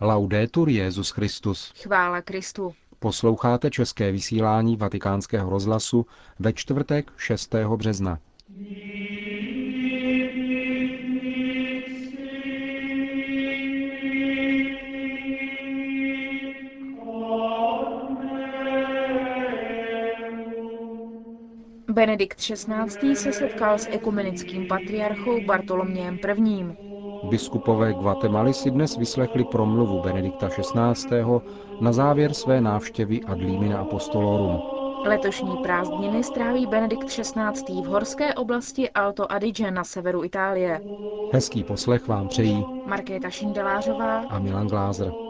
Laudetur Jezus Christus. Chvála Kristu. Posloucháte české vysílání Vatikánského rozhlasu ve čtvrtek 6. března. Benedikt XVI. se setkal s ekumenickým patriarchou Bartolomějem I. Biskupové Guatemaly si dnes vyslechli promluvu Benedikta XVI. na závěr své návštěvy ad limina apostolorum. Letošní prázdniny stráví Benedikt XVI. v horské oblasti Alto Adige na severu Itálie. Hezký poslech vám přejí Markéta Šindelářová a Milan Glázer.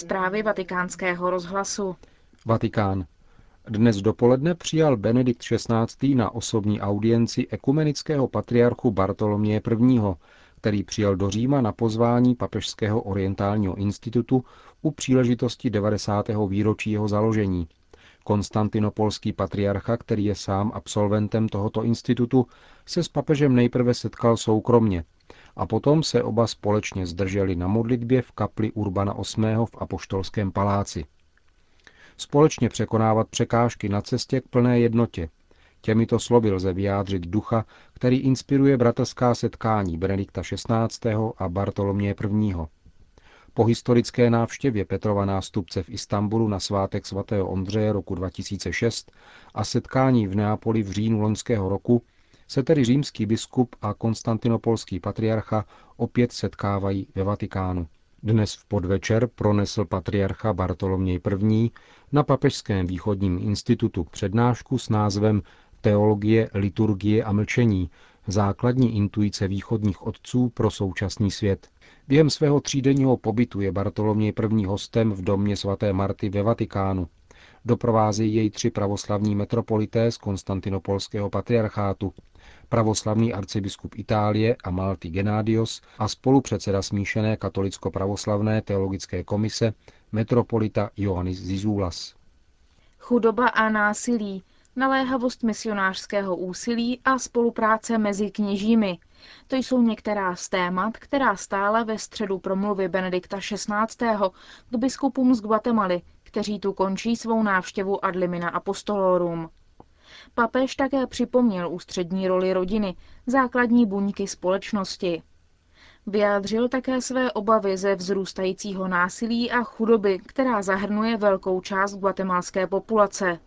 Zprávy vatikánského rozhlasu. Vatikán. Dnes dopoledne přijal Benedikt XVI. na osobní audienci ekumenického patriarchu Bartoloměje I., který přijel do Říma na pozvání Papežského orientálního institutu u příležitosti 90. výročí jeho založení. Konstantinopolský patriarcha, který je sám absolventem tohoto institutu, se s papežem nejprve setkal soukromně a potom se oba společně zdrželi na modlitbě v kapli Urbana VIII. v Apoštolském paláci. Společně překonávat překážky na cestě k plné jednotě. Těmito slovy lze vyjádřit ducha, který inspiruje bratrská setkání Benedikta XVI. a Bartoloměje I. Po historické návštěvě Petrova nástupce v Istanbulu na svátek svatého Ondřeje roku 2006 a setkání v Neapoli v říjnu loňského roku se tedy římský biskup a konstantinopolský patriarcha opět setkávají ve Vatikánu. Dnes v podvečer pronesl patriarcha Bartoloměj I. na Papežském východním institutu přednášku s názvem Teologie, liturgie a mlčení, základní intuice východních otců pro současný svět. Během svého třídenního pobytu je Bartoloměj I. hostem v domě svaté Marty ve Vatikánu. Doprovázejí jej tři pravoslavní metropolité z konstantinopolského patriarchátu, pravoslavný arcibiskup Itálie a Malty Genadios a spolupředseda smíšené katolicko-pravoslavné teologické komise metropolita Ioannis Zizoulas. Chudoba a násilí, naléhavost misionářského úsilí a spolupráce mezi kněžími. To jsou některá z témat, která stále ve středu promluvy Benedikta XVI. k biskupům z Guatemaly, kteří tu končí svou návštěvu ad limina apostolorum. Papež také připomněl ústřední roli rodiny, základní buňky společnosti. Vyjádřil také své obavy ze vzrůstajícího násilí a chudoby, která zahrnuje velkou část guatemalské populace.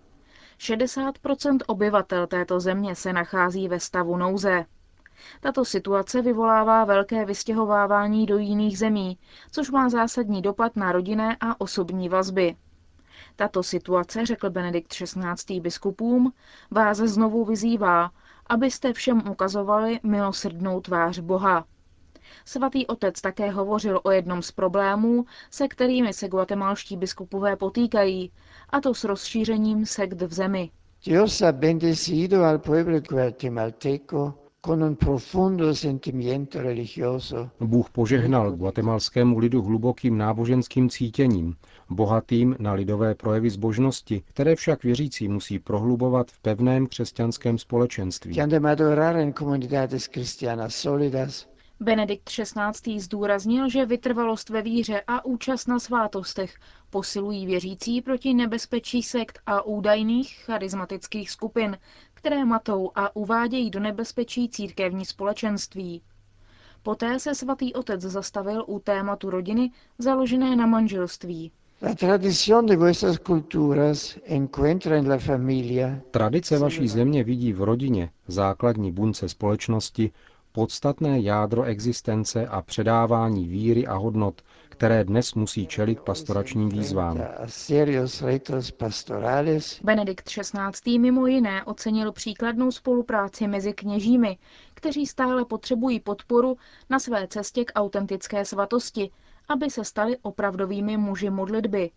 60% obyvatel této země se nachází ve stavu nouze. Tato situace vyvolává velké vystěhovávání do jiných zemí, což má zásadní dopad na rodinné a osobní vazby. Tato situace, řekl Benedikt XVI. biskupům, vás znovu vyzývá, abyste všem ukazovali milosrdnou tvář Boha. Svatý otec také hovořil o jednom z problémů, se kterými se guatemalští biskupové potýkají, a to s rozšířením sekt v zemi. Al pueblo guatemalteco Bůh požehnal guatemalskému lidu hlubokým náboženským cítěním, bohatým na lidové projevy zbožnosti, které však věřící musí prohlubovat v pevném křesťanském společenství. Benedikt XVI. zdůraznil, že vytrvalost ve víře a účast na svátostech posilují věřící proti nebezpečí sekt a údajných charismatických skupin, které matou a uvádějí do nebezpečí církevní společenství. Poté se svatý otec zastavil u tématu rodiny založené na manželství. Tradice vaší země vidí v rodině, základní bunce společnosti, podstatné jádro existence a předávání víry a hodnot, které dnes musí čelit pastoračním výzvám. Benedikt XVI. mimo jiné ocenil příkladnou spolupráci mezi kněžími, kteří stále potřebují podporu na své cestě k autentické svatosti, aby se stali opravdovými muži modlitby.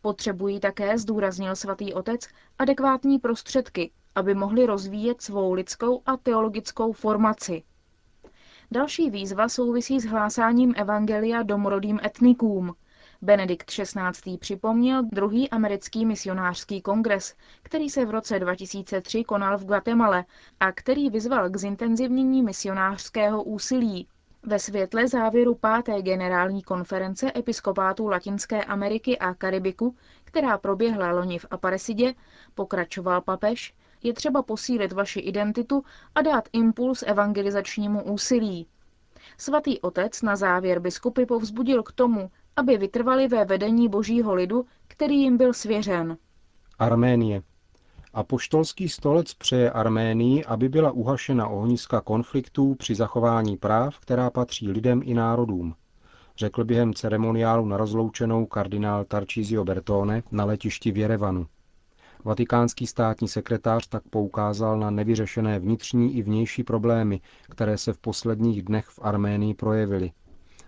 Potřebují také, zdůraznil svatý otec, adekvátní prostředky, aby mohli rozvíjet svou lidskou a teologickou formaci. Další výzva souvisí s hlásáním evangelia domorodým etnikům. Benedikt XVI. připomněl druhý americký misionářský kongres, který se v roce 2003 konal v Guatemala a který vyzval k zintenzivnění misionářského úsilí. Ve světle závěru páté generální konference episkopátů Latinské Ameriky a Karibiku, která proběhla loni v Aparesidě, pokračoval papež, je třeba posílit vaši identitu a dát impuls evangelizačnímu úsilí. Svatý otec na závěr biskupy povzbudil k tomu, aby vytrvali ve vedení božího lidu, který jim byl svěřen. Arménie. Apoštolský stolec přeje Arménii, aby byla uhašena ohniska konfliktů při zachování práv, která patří lidem i národům, řekl během ceremoniálu na rozloučenou kardinál Tarcísio Bertone na letišti v Jerevanu. Vatikánský státní sekretář tak poukázal na nevyřešené vnitřní i vnější problémy, které se v posledních dnech v Arménii projevily.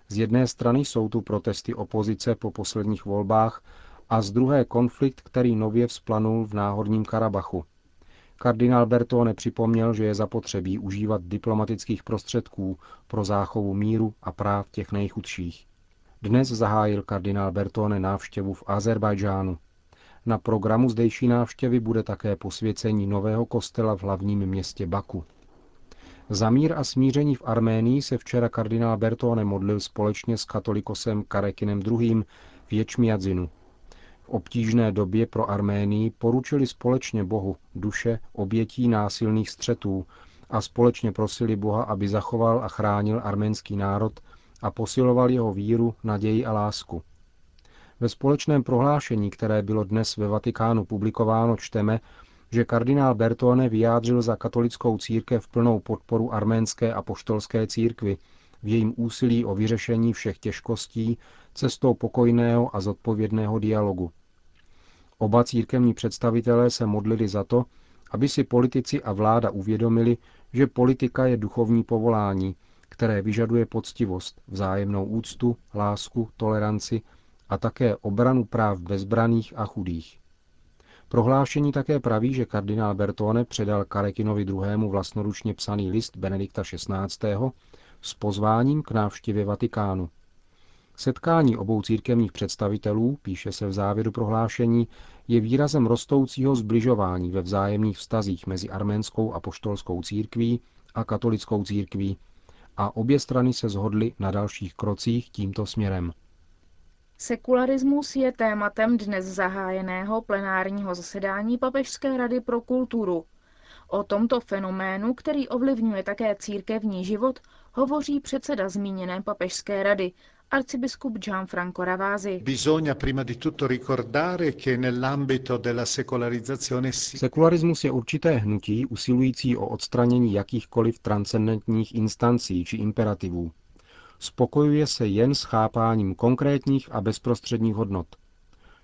Z jedné strany jsou tu protesty opozice po posledních volbách a z druhé konflikt, který nově vzplanul v náhorním Karabachu. Kardinál Bertone připomněl, že je zapotřebí užívat diplomatických prostředků pro záchovu míru a práv těch nejchudších. Dnes zahájil kardinál Bertone návštěvu v Azerbajdžánu. Na programu zdejší návštěvy bude také posvěcení nového kostela v hlavním městě Baku. Za mír a smíření v Arménii se včera kardinál Bertone modlil společně s katolikosem Karekinem II. v Ječmiadzinu. V obtížné době pro Arménii poručili společně Bohu duše obětí násilných střetů a společně prosili Boha, aby zachoval a chránil arménský národ a posiloval jeho víru, naději a lásku. Ve společném prohlášení, které bylo dnes ve Vatikánu publikováno, čteme, že kardinál Bertone vyjádřil za katolickou církev plnou podporu arménské a poštolské církvy v jejím úsilí o vyřešení všech těžkostí cestou pokojného a zodpovědného dialogu. Oba církevní představitelé se modlili za to, aby si politici a vláda uvědomili, že politika je duchovní povolání, které vyžaduje poctivost, vzájemnou úctu, lásku, toleranci a také obranu práv bezbraných a chudých. Prohlášení také praví, že kardinál Bertone předal Karekinovi II. vlastnoručně psaný list Benedikta XVI. s pozváním k návštěvě Vatikánu. Setkání obou církevních představitelů, píše se v závěru prohlášení, je výrazem rostoucího zbližování ve vzájemných vztazích mezi arménskou a poštolskou církví a katolickou církví a obě strany se shodly na dalších krocích tímto směrem. Sekularismus je tématem dnes zahájeného plenárního zasedání Papežské rady pro kulturu. O tomto fenoménu, který ovlivňuje také církevní život, hovoří předseda zmíněné Papežské rady, arcibiskup Gianfranco Ravasi. Sekularismus je určité hnutí usilující o odstranění jakýchkoliv transcendentních instancí či imperativů, spokojuje se jen s chápáním konkrétních a bezprostředních hodnot.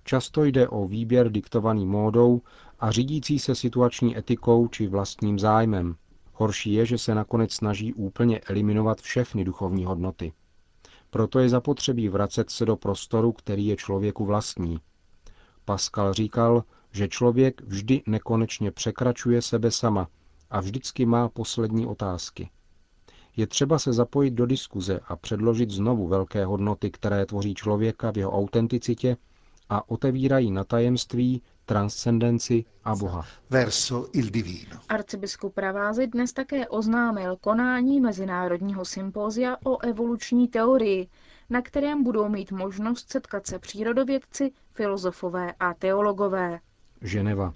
Často jde o výběr diktovaný módou a řídící se situační etikou či vlastním zájmem. Horší je, že se nakonec snaží úplně eliminovat všechny duchovní hodnoty. Proto je zapotřebí vracet se do prostoru, který je člověku vlastní. Pascal říkal, že člověk vždy nekonečně překračuje sebe sama a vždycky má poslední otázky. Je třeba se zapojit do diskuze a předložit znovu velké hodnoty, které tvoří člověka v jeho autenticitě a otevírají na tajemství, transcendenci a Boha. Verso il divino. Arcibiskup Pravázy dnes také oznámil konání Mezinárodního sympózia o evoluční teorii, na kterém budou mít možnost setkat se přírodovědci, filozofové a teologové. Ženeva.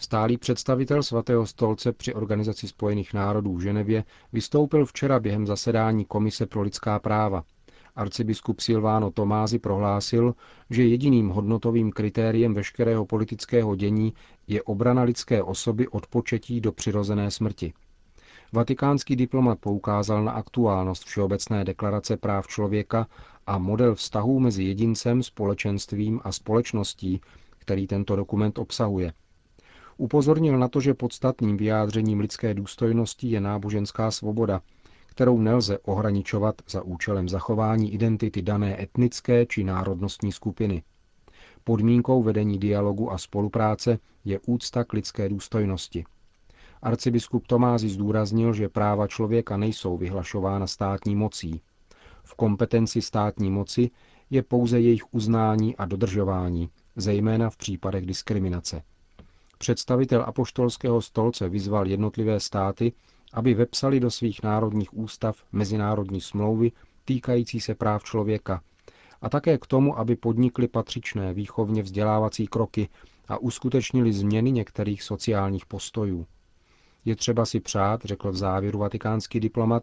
Stálý představitel svatého stolce při Organizaci spojených národů v Ženevě vystoupil včera během zasedání Komise pro lidská práva. Arcibiskup Silváno Tomázy prohlásil, že jediným hodnotovým kritériem veškerého politického dění je obrana lidské osoby od početí do přirozené smrti. Vatikánský diplomat poukázal na aktuálnost Všeobecné deklarace práv člověka a model vztahů mezi jedincem, společenstvím a společností, který tento dokument obsahuje – Upozornil na to, že podstatným vyjádřením lidské důstojnosti je náboženská svoboda, kterou nelze ohraničovat za účelem zachování identity dané etnické či národnostní skupiny. Podmínkou vedení dialogu a spolupráce je úcta k lidské důstojnosti. Arcibiskup Tomázy zdůraznil, že práva člověka nejsou vyhlašována státní mocí. V kompetenci státní moci je pouze jejich uznání a dodržování, zejména v případech diskriminace. Představitel apoštolského stolce vyzval jednotlivé státy, aby vepsali do svých národních ústav mezinárodní smlouvy týkající se práv člověka a také k tomu, aby podnikli patřičné výchovně vzdělávací kroky a uskutečnili změny některých sociálních postojů. Je třeba si přát, řekl v závěru vatikánský diplomat,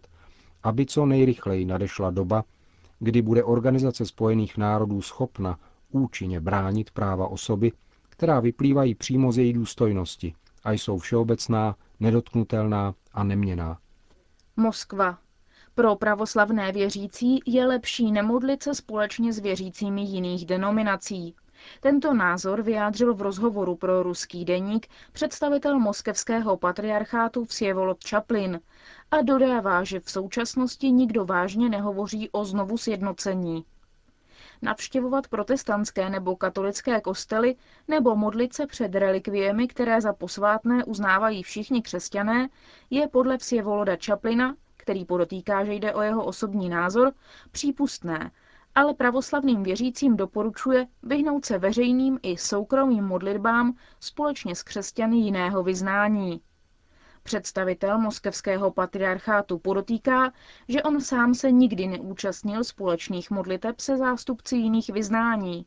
aby co nejrychleji nadešla doba, kdy bude Organizace spojených národů schopna účinně bránit práva osoby, která vyplývají přímo z její důstojnosti a jsou všeobecná, nedotknutelná a neměná. Moskva. Pro pravoslavné věřící je lepší nemodlit se společně s věřícími jiných denominací. Tento názor vyjádřil v rozhovoru pro ruský deník představitel moskevského patriarchátu Vsjevolod Čaplin a dodává, že v současnosti nikdo vážně nehovoří o znovu sjednocení. Navštěvovat protestantské nebo katolické kostely nebo modlit se před relikviemi, které za posvátné uznávají všichni křesťané, je podle Vsjevoloda Čaplina, který podotýká, že jde o jeho osobní názor, přípustné, ale pravoslavným věřícím doporučuje vyhnout se veřejným i soukromým modlitbám společně s křesťany jiného vyznání. Představitel moskevského patriarchátu podotýká, že on sám se nikdy neúčastnil společných modliteb se zástupci jiných vyznání.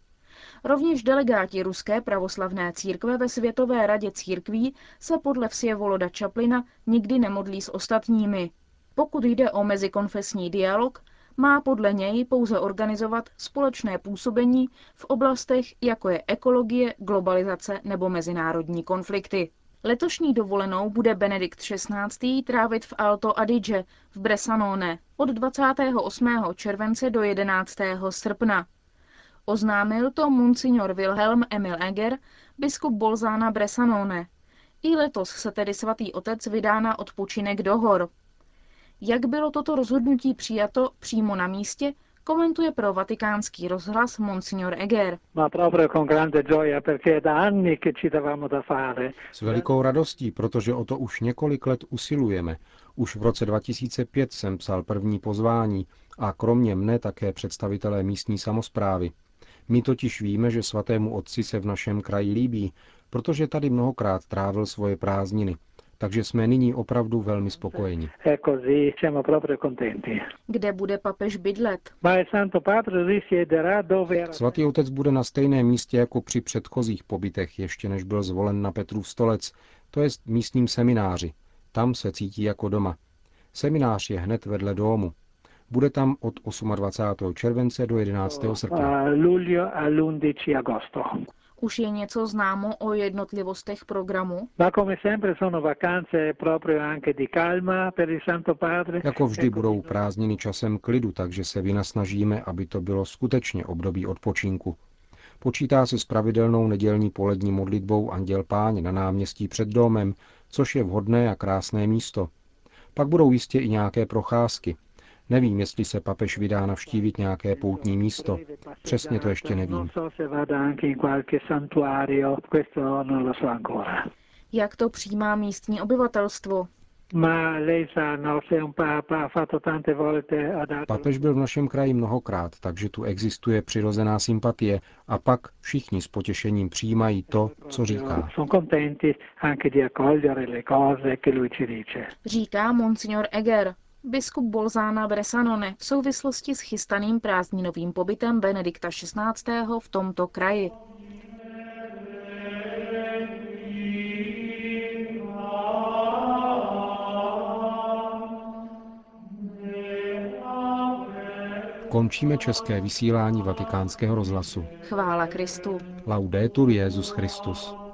Rovněž delegáti Ruské pravoslavné církve ve Světové radě církví se podle Vsjevoloda Čaplina nikdy nemodlí s ostatními. Pokud jde o mezikonfesní dialog, má podle něj pouze organizovat společné působení v oblastech, jako je ekologie, globalizace nebo mezinárodní konflikty. Letošní dovolenou bude Benedikt XVI. trávit v Alto Adige v Bressanone od 28. července do 11. srpna. Oznámil to monsignor Wilhelm Emil Eger, biskup Bolzána Bressanone. I letos se tedy svatý otec vydá na odpočinek do hor. Jak bylo toto rozhodnutí přijato přímo na místě, komentuje pro vatikánský rozhlas Monsignor Eger. S velikou radostí, protože o to už několik let usilujeme. Už v roce 2005 jsem psal první pozvání a kromě mne také představitelé místní samozprávy. My totiž víme, že svatému otci se v našem kraji líbí, protože tady mnohokrát trávil svoje prázdniny takže jsme nyní opravdu velmi spokojeni. Kde bude papež bydlet? Svatý otec bude na stejném místě jako při předchozích pobytech, ještě než byl zvolen na Petrův stolec, to je místním semináři. Tam se cítí jako doma. Seminář je hned vedle domu. Bude tam od 28. července do 11. srpna. Už je něco známo o jednotlivostech programu? Jako vždy budou prázdniny časem klidu, takže se vynasnažíme, aby to bylo skutečně období odpočinku. Počítá se s pravidelnou nedělní polední modlitbou Anděl Páň na náměstí před domem, což je vhodné a krásné místo. Pak budou jistě i nějaké procházky, Nevím, jestli se papež vydá navštívit nějaké poutní místo. Přesně to ještě nevím. Jak to přijímá místní obyvatelstvo? Papež byl v našem kraji mnohokrát, takže tu existuje přirozená sympatie a pak všichni s potěšením přijímají to, co říká. Říká monsignor Eger, biskup Bolzána Bresanone v souvislosti s chystaným prázdninovým pobytem Benedikta XVI. v tomto kraji. Končíme české vysílání vatikánského rozhlasu. Chvála Kristu. Laudetur Jezus Christus.